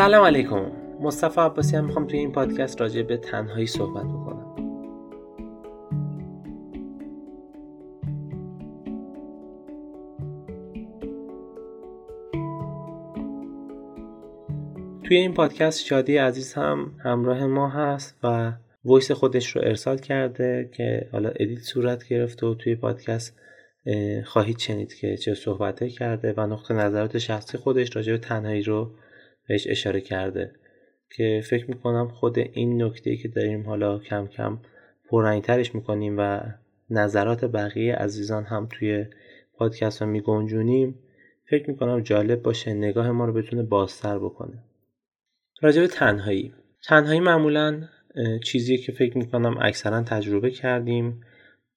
سلام علیکم. مصطفی عباسی‌ام می‌خوام توی این پادکست راجع به تنهایی صحبت بکنم. توی این پادکست شادی عزیز هم همراه ما هست و voice خودش رو ارسال کرده که حالا edit صورت گرفته و توی پادکست خواهید شنید که چه صحبته کرده و نقطه نظرات شخصی خودش راجع به تنهایی رو بهش اشاره کرده که فکر می‌کنم خود این نکته که داریم حالا کم کم پررنگترش می‌کنیم و نظرات بقیه عزیزان هم توی پادکست ها میگنجونیم فکر می‌کنم جالب باشه نگاه ما رو بتونه بازتر بکنه. راجع به تنهایی. تنهایی معمولا چیزیه که فکر می‌کنم اکثرا تجربه کردیم.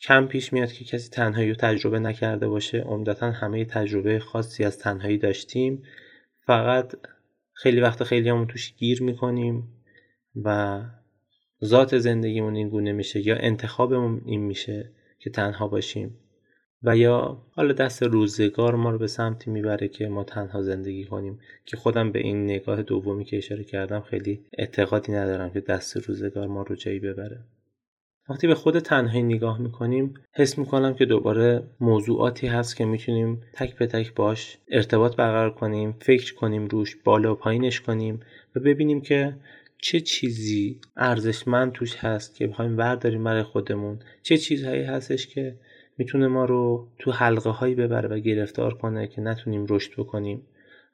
کم پیش میاد که کسی تنهایی رو تجربه نکرده باشه. عمدتا همه تجربه خاصی از تنهایی داشتیم. فقط خیلی وقت خیلی همون توش گیر می‌کنیم و ذات زندگیمون این گونه میشه یا انتخابمون این میشه که تنها باشیم و یا حالا دست روزگار ما رو به سمتی می‌بره که ما تنها زندگی کنیم که خودم به این نگاه دومی که اشاره کردم خیلی اعتقادی ندارم که دست روزگار ما رو جایی ببره. وقتی به خود تنهایی نگاه می‌کنیم حس می‌کنم که دوباره موضوعاتی هست که می‌تونیم تک به تک باش ارتباط برقرار کنیم فکر کنیم روش بالا و پایینش کنیم و ببینیم که چه چیزی ارزشمند توش هست که بخوایم برداریم برای خودمون. چه چیزهایی هستش که می‌تونه ما رو تو حلقه هایی ببره و گرفتار کنه که نتونیم رشد بکنیم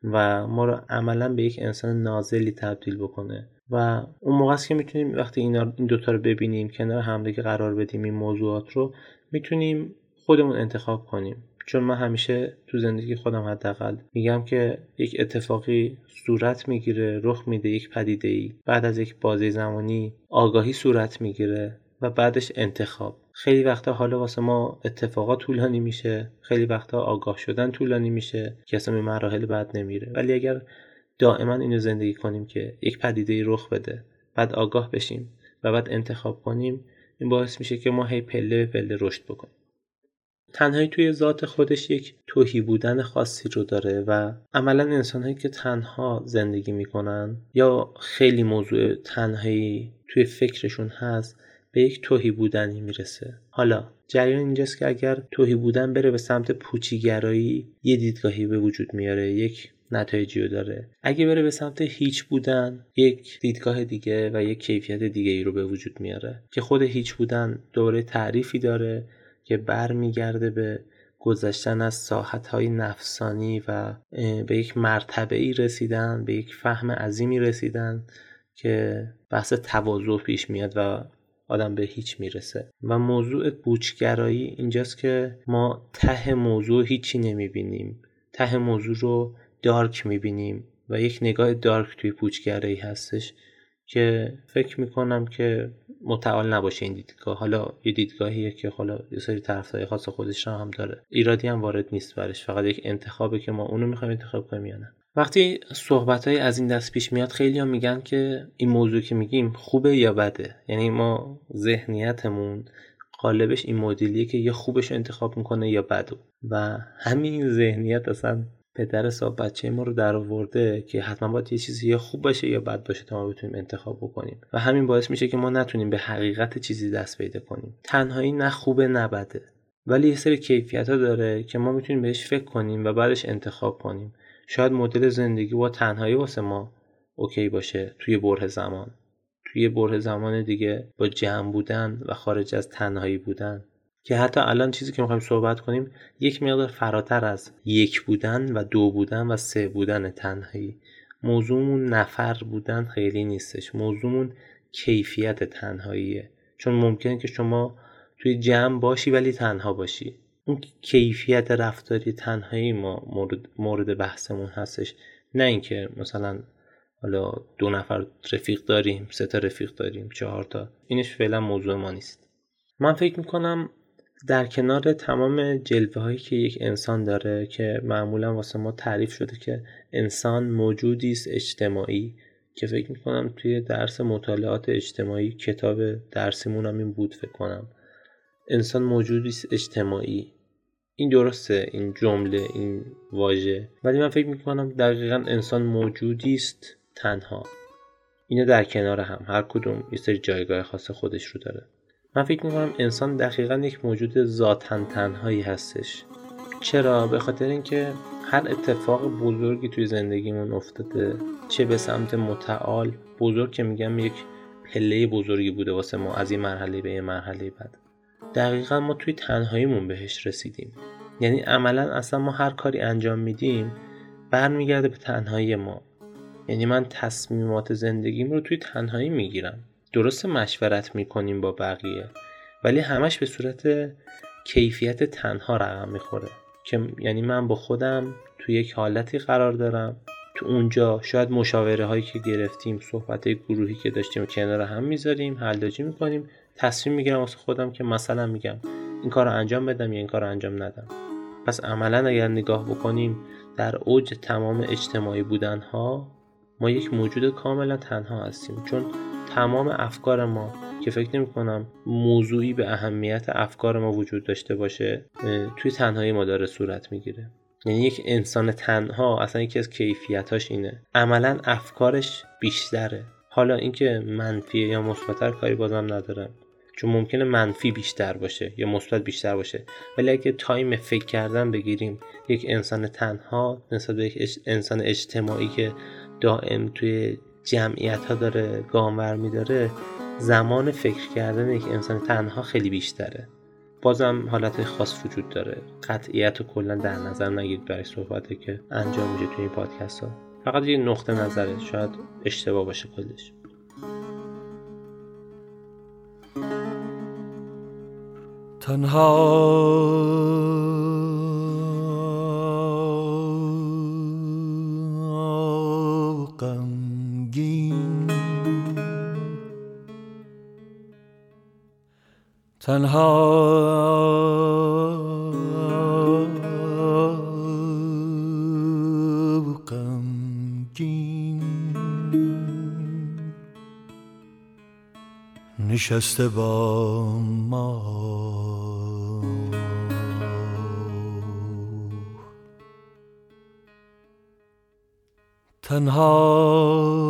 و ما رو عملا به یک انسان نازلی تبدیل بکنه. و اون موقع است که می‌تونیم وقتی اینا این دوتا رو ببینیم کنار همدیگه قرار بدیم این موضوعات رو می‌تونیم خودمون انتخاب کنیم. چون من همیشه تو زندگی خودم حداقل میگم که یک اتفاقی صورت می‌گیره رخ میده یک پدیده ای بعد از یک بازی زمانی آگاهی صورت می‌گیره و بعدش انتخاب. خیلی وقتا حالا واسه ما اتفاقات طولانی میشه خیلی وقتا آگاه شدن طولانی میشه که اصلا مراحل بعد نمیره. ولی اگر دائما اینو زندگی کنیم که یک پدیده رخ بده بعد آگاه بشیم و بعد انتخاب کنیم. این باعث میشه که ما هی پله به پله رشد بکنیم. تنهایی توی ذات خودش یک توهی بودن خاصی رو داره و عملا انسانهایی که تنها زندگی می‌کنن یا خیلی موضوع تنهایی توی فکرشون هست به یک توهی بودنی می‌رسه. حالا جریان اینجاست که اگر توهی بودن بره به سمت پوچیگرایی یه دیدگاهی به وجود میاره یک نتایجی رو داره. اگه بره به سمت هیچ بودن یک دیدگاه دیگه و یک کیفیت دیگه ای رو به وجود میاره که خود هیچ بودن دوره تعریفی داره که برمیگرده به گذشتن از ساحت های نفسانی و به یک مرتبه ای رسیدن به یک فهم عظیمی رسیدن که بحث تواضع پیش میاد و آدم به هیچ می‌رسه. و موضوع بوچگرایی اینجاست که ما ته موضوع هیچی نمی‌بینیم. ته موضوع رو دارک می‌بینیم و یک نگاه دارک توی پوچگرایی هستش که فکر می‌کنم که متعال نباشه این دیدگاه. حالا یه دیدگاهیه که حالا یه سری طرفدارای خاص خودش هم داره. ایرادی هم وارد نیست برش. فقط یک انتخابه که ما اونو می‌خوایم انتخاب کنیم یا نه. وقتی صحبت های از این دست پیش میاد خیلی هم میگن که این موضوع که میگیم خوبه یا بده؟ یعنی ما ذهنیتمون قالبش این مدلیه که یا خوبش انتخاب می‌کنه یا بدو و همین ذهنیت اصلا پدر صاحب بچه ما رو در آورده که حتما باید یه چیزی یا خوب باشه یا بد باشه تا ما بتونیم انتخاب بکنیم. و همین باعث میشه که ما نتونیم به حقیقت چیزی دست پیدا کنیم. تنهایی نه خوبه نه بده. ولی یه سری کیفیت ها داره که ما می‌تونیم بهش فکر کنیم و بعدش انتخاب کنیم. شاید مدل زندگی با تنهایی واسه ما اوکی باشه توی بره زمان. توی بره زمان دیگه با جمع بودن و خارج از تنهایی بودن. که حتی الان چیزی که می‌خوایم صحبت کنیم یک مقدار فراتر از یک بودن و دو بودن و سه بودن تنهایی. موضوعمون نفر بودن خیلی نیستش. موضوعمون کیفیت تنهاییه. چون ممکنه که شما توی جمع باشی ولی تنها باشی. اون کیفیت رفتاری تنهایی ما مورد, مورد بحثمون هستش. نه اینکه مثلا حالا دو نفر رفیق داریم سه تا رفیق داریم چهار تا. اینش فعلا موضوع ما نیست. من فکر می‌کنم در کنار تمام جلوه هایی که یک انسان داره که معمولا واسه ما تعریف شده که انسان موجودی است اجتماعی که فکر می‌کنم توی درس مطالعات اجتماعی کتاب درسیمون هم این بود فکر کنم. انسان موجودی است اجتماعی. این درسته این جمله این واژه. ولی من فکر می‌کنم دقیقا انسان موجودی است تنها. اینا در کنار هم هر کدوم یه سری جایگاه خاص خودش رو داره. من فکر می‌کنم انسان دقیقا یک موجود ذاتن تنهایی هستش. چرا؟ به خاطر اینکه هر اتفاق بزرگی توی زندگیمون افتاده چه به سمت متعال بزرگ که میگم یک پله بزرگی بوده واسه ما از این مرحله به یه مرحله بعد. دقیقا ما توی تنهاییمون بهش رسیدیم. یعنی عملا اصلا ما هر کاری انجام میدیم برمیگرده به تنهایی ما. یعنی من تصمیمات زندگیم رو توی تنهایی می‌گیرم. درست مشورت می‌کنیم با بقیه ولی همش به صورت کیفیت تنها رقم می‌خوره. که یعنی من با خودم توی یک حالتی قرار دارم تو اونجا شاید مشاوره هایی که گرفتیم صحبت گروهی که داشتیم کنار هم می‌ذاریم حلداجی می‌کنیم تصمیم می‌گیرم واسه خودم که مثلا میگم این کار رو انجام بدم یا این کار رو انجام ندم. پس عملا اگر نگاه بکنیم در اوج تمام اجتماعی بودن ها ما یک موجود کاملا تنها هستیم. چون تمام افکار ما که فکر نمی کنم موضوعی به اهمیت افکار ما وجود داشته باشه توی تنهایی ما داره صورت می‌گیره. یعنی یک انسان تنها اصلا یکی از کیفیتاش اینه. عملا افکارش بیشتره. حالا اینکه منفی یا مثبت کاری بازم ندارم. چون ممکنه منفی بیشتر باشه یا مثبت بیشتر باشه. ولی اگه تایم فکر کردن بگیریم یک انسان تنها نسبت به یک انسان اجتماعی که دائم توی جمعیت ها داره گام میداره زمان فکر کردن یک انسان تنها خیلی بیشتره. بازم حالت خاص وجود داره. قطعیت و کلا در نظر نگیرید برای صحبته که انجام میشه توی این پادکست ها فقط یه نقطه نظره. شاید اشتباه باشه کلش. تنها تنها. نشسته با ما. تنها.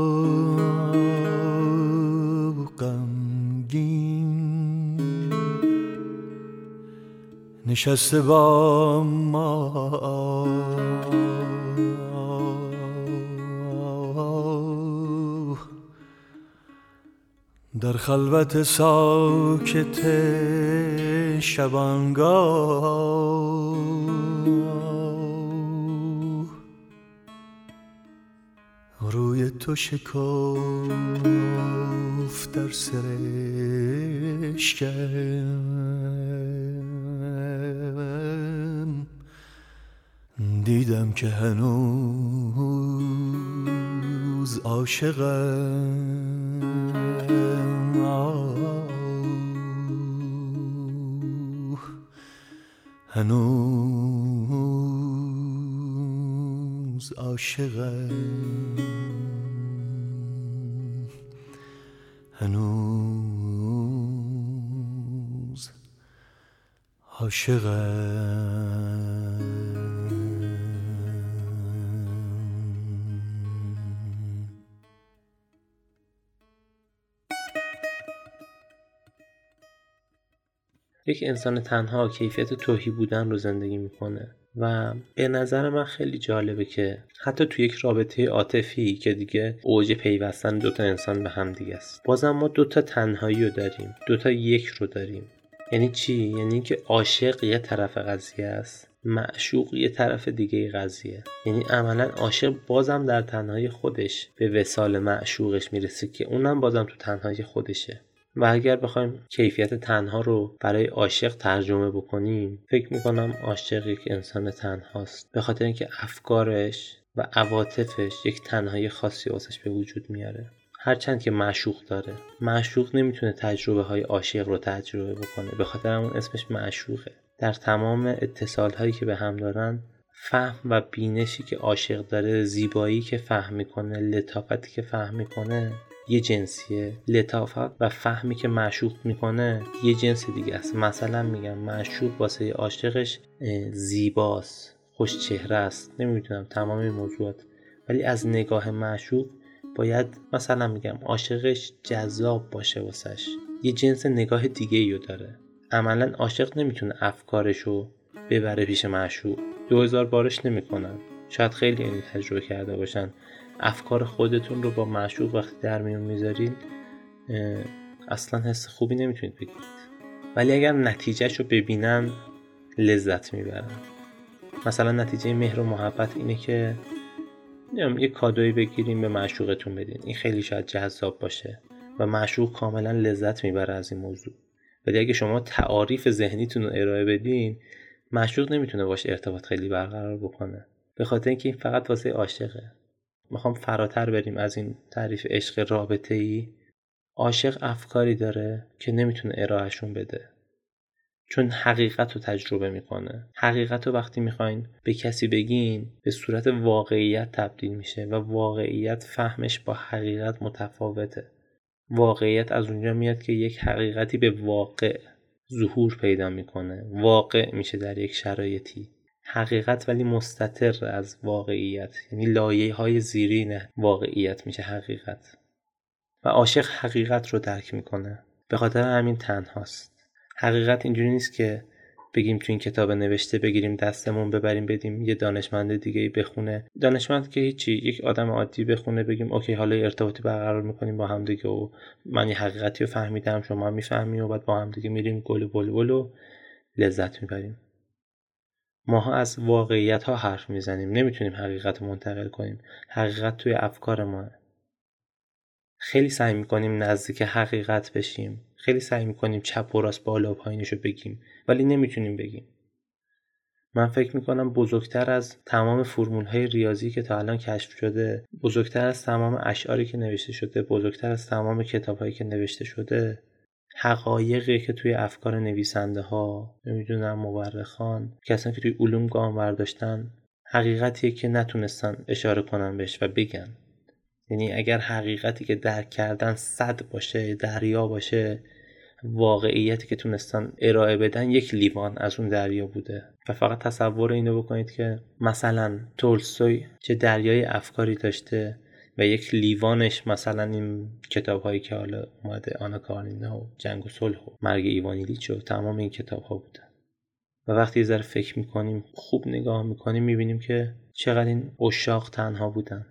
نشسته با ما. در خلوت ساکت شبانگاه. روی تو شکوف در کرد دیدم که هنوز عاشقم. هنوز عاشقم. هنوز عاشقم. یک انسان تنها کیفیت توهی بودن رو زندگی می‌کنه و به نظر من خیلی جالبه که حتی تو یک رابطه عاطفی که دیگه اوج پیوستن دوتا انسان به هم دیگه است. بازم ما دوتا تنهایی رو داریم دوتا یک رو داریم. یعنی چی؟ یعنی اینکه عاشق یه طرف قضیه است معشوق یه طرف دیگه قضیه. یعنی عملا عاشق بازم در تنهایی خودش به وسال معشوقش می‌رسه که اونم بازم تو تنهایی خودشه. و اگر بخوایم کیفیت تنها رو برای عاشق ترجمه بکنیم فکر می‌کنم عاشق یک انسان تنهاست. به خاطر اینکه افکارش و عواطفش یک تنهایی خاصی واسش به وجود میاره. هرچند که معشوق داره. معشوق نمی‌تونه تجربه های عاشق رو تجربه بکنه. به خاطر همون اسمش معشوقه. در تمام اتصال هایی که به هم دارن فهم و بینشی که عاشق داره زیبایی که فهم می‌کنه لطافتی که فهم می‌کنه یه جنسیه لطافت و فهمی که معشوق می‌کنه یه جنس دیگه است. مثلا میگم معشوق واسه عاشقش زیباست خوش چهره است. نمی‌دونم تمام این موضوعات. ولی از نگاه معشوق باید مثلا میگم عاشقش جذاب باشه واسش. یه جنس نگاه دیگه ایو داره. عملا عاشق نمی‌تونه افکارشو ببره پیش معشوق. دو هزار بارش نمی‌کنن. شاید خیلی این تجربه کرده باشن. افکار خودتون رو با معشوق وقتی در میون می‌ذارین اصلا حس خوبی نمی‌تونید بگیرید. ولی اگر نتیجهش رو ببینن لذت می‌برن. مثلا نتیجه مهر و محبت اینه که یه کادوی بگیریم به معشوقتون بدین. این خیلی شاید جذاب باشه و معشوق کاملا لذت می‌بره از این موضوع. ولی اگه شما تعاریف ذهنیتون رو ارائه بدین معشوق نمی‌تونه باش ارتباط خیلی برقرار بکنه. به خاطر اینکه این فقط واسه عاشقه. می‌خوام فراتر بریم از این تعریف عشق رابطه ای عاشق افکاری داره که نمی‌تونه ارائهشون بده. چون حقیقت رو تجربه می‌کنه. حقیقت رو وقتی می‌خواین به کسی بگین به صورت واقعیت تبدیل میشه و واقعیت فهمش با حقیقت متفاوته. واقعیت از اونجا میاد که یک حقیقتی به واقع ظهور پیدا می‌کنه. واقع میشه در یک شرایطی. حقیقت ولی مستطر از واقعیت. یعنی لایه های زیرین واقعیت میشه حقیقت. و عاشق حقیقت رو درک می‌کنه. به خاطر همین تنهاست. حقیقت اینجوری نیست که بگیم تو این کتاب نوشته بگیریم دستمون ببریم بدیم یه دانشمند دیگه بخونه. دانشمند که هیچی یک آدم عادی بخونه بگیم اوکی حالا ارتباطی برقرار می‌کنیم با هم دیگه و من یه حقیقتی رو فهمیدم شما هم می‌فهمی و بعد با هم دیگه میریم گل بلبل و لذت می‌بریم. ماها از واقعیت ها حرف می‌زنیم. نمی‌تونیم حقیقت رو منتقل کنیم. حقیقت توی افکار ماه خیلی سعی می‌کنیم نزدیک حقیقت بشیم. خیلی سعی می‌کنیم چپ و راست بالا و پایینشو بگیم. ولی نمی‌تونیم بگیم. من فکر می‌کنم بزرگتر از تمام فرمول های ریاضی که تا الان کشف شده بزرگتر از تمام اشعاری که نوشته شده بزرگتر از تمام کتاب هایی که نوشته شده حقایقی که توی افکار نویسنده ها نمی‌دونم مورخان کسانی که توی علوم گام برداشتن حقیقتیه که نتونستن اشاره کنن بهش و بگن. یعنی اگر حقیقتی که درک کردن صد باشه دریا باشه واقعیتی که تونستن ارائه بدن یک لیوان از اون دریا بوده. و فقط تصور اینو بکنید که مثلا تولستوی چه دریای افکاری داشته و یک لیوانش مثلا این کتاب هایی که حالا اومده آنا کارنینا و جنگ و صلح و مرگ ایوانیلیچ و تمام این کتاب ها بوده و وقتی یه ذره فکر می‌کنیم خوب نگاه می‌کنیم می‌بینیم که چقدر این اشاق تنها بودن.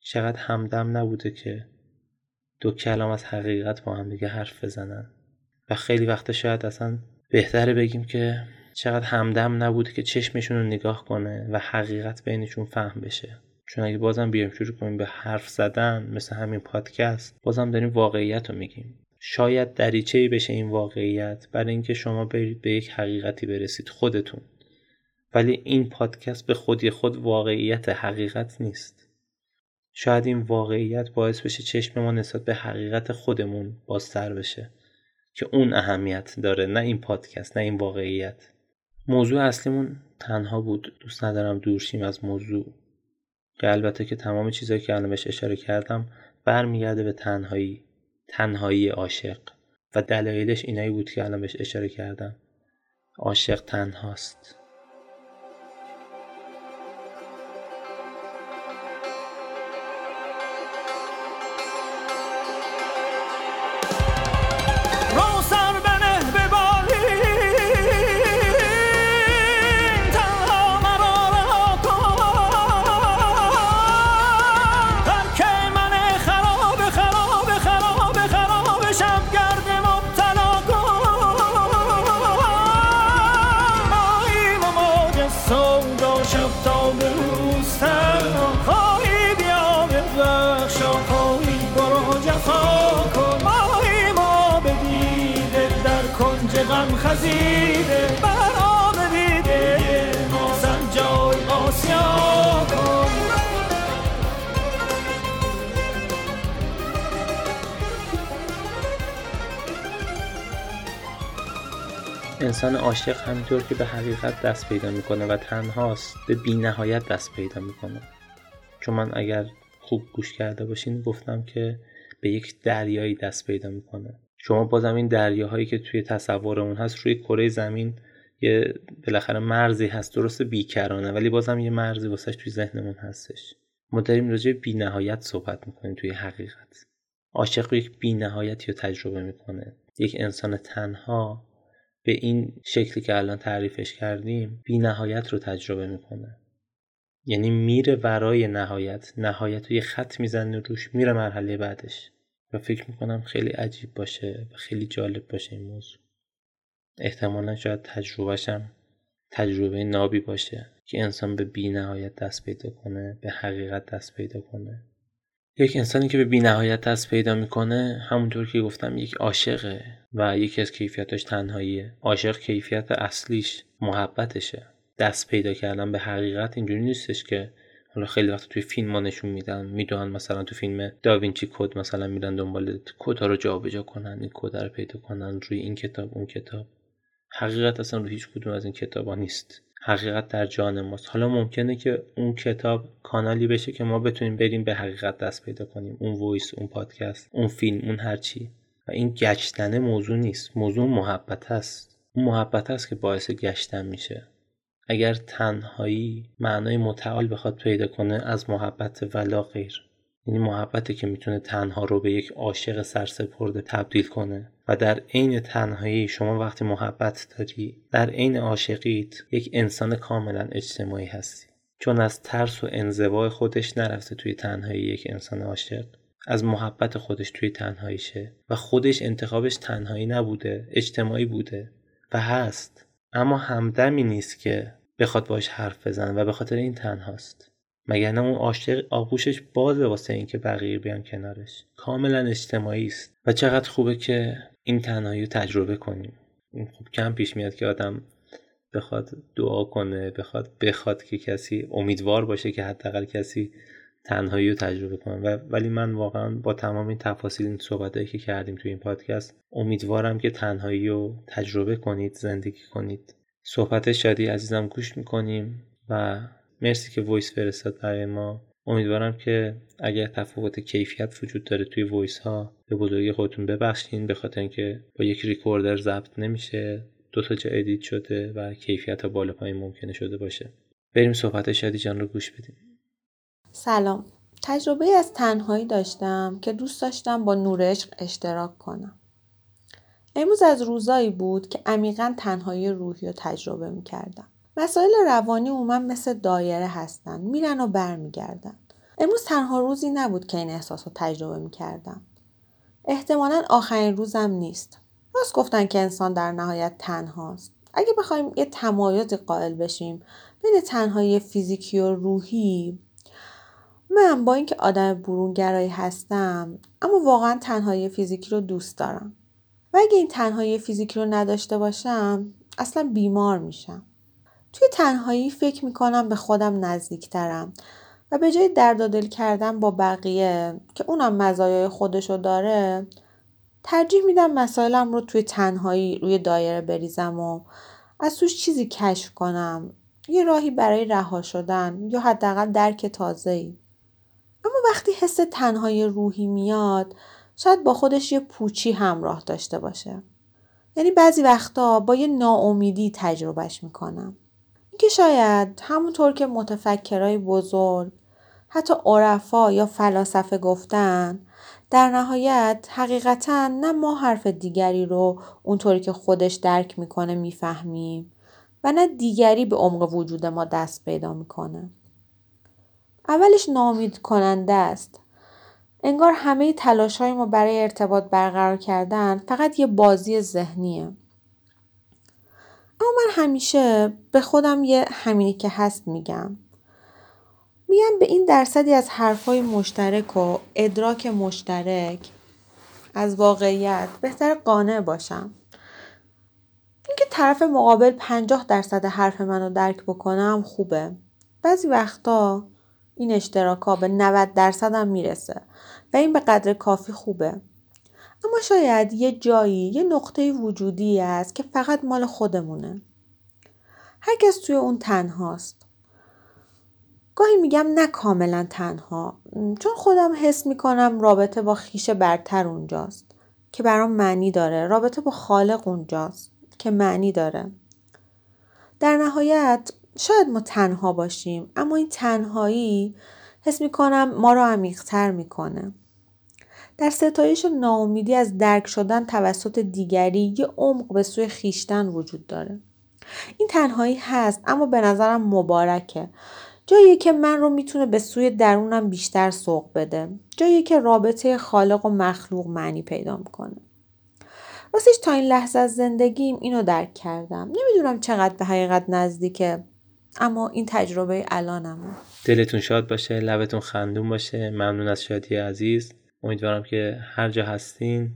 چقدر همدم نبوده که دو کلام از حقیقت با هم دیگه حرف بزنن. و خیلی وقتا شاید اصلا بهتره بگیم که چقدر همدم نبوده که چشمشون رو نگاه کنه و حقیقت بینشون فهم بشه. چون اگه بازم بیایم شروع کنیم به حرف زدن مثل همین پادکست بازم داریم واقعیت رو میگیم. شاید دریچه بشه این واقعیت برای اینکه شما برید به یک حقیقتی برسید خودتون. ولی این پادکست به خودی خود واقعیت حقیقت نیست. شاید این واقعیت باعث بشه چشم ما نسبت به حقیقت خودمون بازتر بشه که اون اهمیت داره نه این پادکست نه این واقعیت. موضوع اصلیمون تنها بود. دوست ندارم دورشیم از موضوع. که البته که تمام چیزهایی که الان بهش اشاره کردم برمیگرده به تنهایی تنهایی عاشق. و دلایلش اینایی بود که الان بهش اشاره کردم. عاشق تنهاست. انسان عاشق همینطور که به حقیقت دست پیدا می‌کنه و تنهاست به بی نهایت دست پیدا می‌کنه. چون من اگر خوب گوش کرده باشین گفتم که به یک دریایی دست پیدا می‌کنه. شما بازم این دریاهایی که توی تصورمون هست روی کره زمین یه بالاخره مرزی هست درست بیکرانه ولی بازم یه مرزی واسش توی ذهنمون هستش. ما داریم راجع به نهایت صحبت می‌کنیم توی حقیقت. عاشق یک بینهایتی رو تجربه می‌کنه. یک انسان تنها به این شکلی که الان تعریفش کردیم بینهایت رو تجربه می‌کنه. یعنی میره ورای نهایت نهایت رو یه خط می‌زنه روش میره مرحله بعدش. و فکر می‌کنم خیلی عجیب باشه و خیلی جالب باشه این موضوع. احتمالا شاید تجربهشم تجربه نابی باشه که انسان به بی نهایت دست پیدا کنه به حقیقت دست پیدا کنه. یک انسانی که به بی نهایت دست پیدا می‌کنه همونطور که گفتم یک عاشقه و یکی از کیفیتاش تنهاییه. عاشق کیفیت اصلیش محبتشه. دست پیدا کردن به حقیقت اینجوری نیستش که حالا خیلی وقت توی فیلم ما نشون میدن می‌دونن مثلا تو فیلم Da Vinci Code مثلا میرن دنبال کد رو جابجا کنن این کد رو پیدا کنن روی این کتاب اون کتاب. حقیقت اصلا روی هیچ کدوم از این کتابا نیست. حقیقت در جان ماست. حالا ممکنه که اون کتاب کانالی بشه که ما بتونیم بریم به حقیقت دست پیدا کنیم. اون voice اون پادکست اون فیلم اون هرچی و این گشتنه موضوع نیست. موضوع محبت است. اون محبت است که باعث گشتن میشه. اگر تنهایی معنای متعال بخواد پیدا کنه از محبت ولا غیر. یعنی محبتی که می‌تونه تنها رو به یک عاشق سرسپرده تبدیل کنه. و در عین تنهایی شما وقتی محبت داری در عین عاشقیت یک انسان کاملا اجتماعی هستی. چون از ترس و انزوای خودش نرفته توی تنهایی یک انسان عاشق. از محبت خودش توی تنهاییشه و خودش انتخابش تنهایی نبوده اجتماعی بوده. و هست. اما همدمی نیست که بخواد باش حرف بزن و به خاطر این تنهاست. مگر اون عاشق آغوشش بازه واسه اینکه بقیه بیان کنارش. کاملا اجتماعی است. و چقدر خوبه که این تنهایی رو تجربه کنیم. این خوب کم پیش میاد که آدم بخواد دعا کنه بخواد بخواد که کسی امیدوار باشه که حداقل کسی تنهایی رو تجربه کنه. و ولی من واقعا با تمام این تفاصیل این صحبتهایی که کردیم توی این پادکست امیدوارم که تنهایی رو تجربه کنید زندگی کنید. صحبت شادی عزیزم گوش می‌کنیم و مرسی که voice فرستاد برای ما. امیدوارم که اگر تفاوت کیفیت وجود داره توی voice ها به بزرگی خودتون ببخشین به خاطر اینکه با یک recorder ضبط نمیشه دو تا جا edit شده و کیفیت ها بالا پایین ممکنه شده باشه. بریم صحبت شادی جان رو گوش بدیم. سلام. تجربه از تنهایی داشتم که دوست داشتم با نورشق اشتراک کنم. امروز از روزایی بود که عمیقا تنهایی روحی رو تجربه می کردم. مسائل روانی عموما مثل دایره هستن میرن و برمیگردن امروز تنها روزی نبود که این احساس رو تجربه می کردم. احتمالا آخرین روزم نیست. راست گفتن که انسان در نهایت تنهاست. اگه بخوایم یه تمایزی قائل بشیم بین تنهایی فیزیکی و روحی من با اینکه آدم برونگرایی هستم اما واقعا تنهایی فیزیکی رو دوست دارم و اگه این تنهایی فیزیکی رو نداشته باشم اصلا بیمار میشم توی تنهایی فکر می‌کنم به خودم نزدیکترم و به جای درد و دل کردن با بقیه که اونم مزایای خودشو داره ترجیح میدم مسائلم رو توی تنهایی روی دایره بریزم و از توش چیزی کشف کنم یه راهی برای رها شدن یا حداقل درک تازه ای. اما وقتی حس تنهایی روحی میاد شاید با خودش یه پوچی همراه داشته باشه. یعنی بعضی وقتا با یه ناامیدی تجربهش می‌کنم. اینکه شاید همونطور که متفکرای بزرگ حتی عرفا یا فلاسفه گفتن در نهایت حقیقتا نه ما حرف دیگری رو اونطوری که خودش درک می‌کنه می‌فهمیم و نه دیگری به عمق وجود ما دست پیدا می‌کنه. اولش نامید کننده است. انگار همه تلاش های ما برای ارتباط برقرار کردن فقط یه بازی ذهنیه. اما من همیشه به خودم یه همینی که هست میگم. میگم به این درصدی از حرفای مشترک و ادراک مشترک از واقعیت بهتر قانع باشم. اینکه طرف مقابل پنجاه درصد حرف منو درک بکنم خوبه. بعضی وقتا این اشتراک ها به 90 درصد هم می‌رسه و این به قدر کافی خوبه. اما شاید یه جایی یه نقطه وجودی است که فقط مال خودمونه. هر کس توی اون تنهاست. گاهی میگم نه کاملا تنها چون خودم حس می‌کنم رابطه با خیش برتر اونجاست که برام معنی داره رابطه با خالق اونجاست که معنی داره در نهایت شاید ما تنها باشیم اما این تنهایی حس می‌کنم ما رو عمیقتر می‌کنه. در ستایش ناامیدی از درک شدن توسط دیگری یه عمق به سوی خیشتن وجود داره. این تنهایی هست اما به نظرم مبارکه. جایی که من رو می‌تونه به سوی درونم بیشتر سوق بده. جایی که رابطه خالق و مخلوق معنی پیدا می‌کنه. راستش تا این لحظه از زندگیم اینو درک کردم. نمی‌دونم چقدر به حقیقت نزدیکه. اما این تجربه الانمه دلتون شاد باشه لبتون خندون باشه. ممنون از شادی عزیز. امیدوارم که هر جا هستین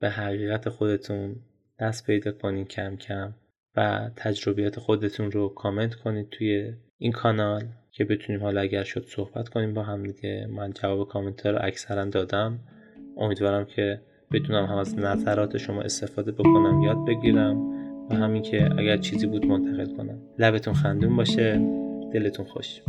به حقیقت خودتون دست پیدا کنین کم کم و تجربیات خودتون رو کامنت کنید توی این کانال که بتونیم حالا اگر شد صحبت کنیم با هم دیگه. من جواب کامنت رو اکثرا دادم. امیدوارم که بتونم هم از نظرات شما استفاده بکنم یاد بگیرم. و همین که اگر چیزی بود منتقل کنم. لبتون خندون باشه دلتون خوش.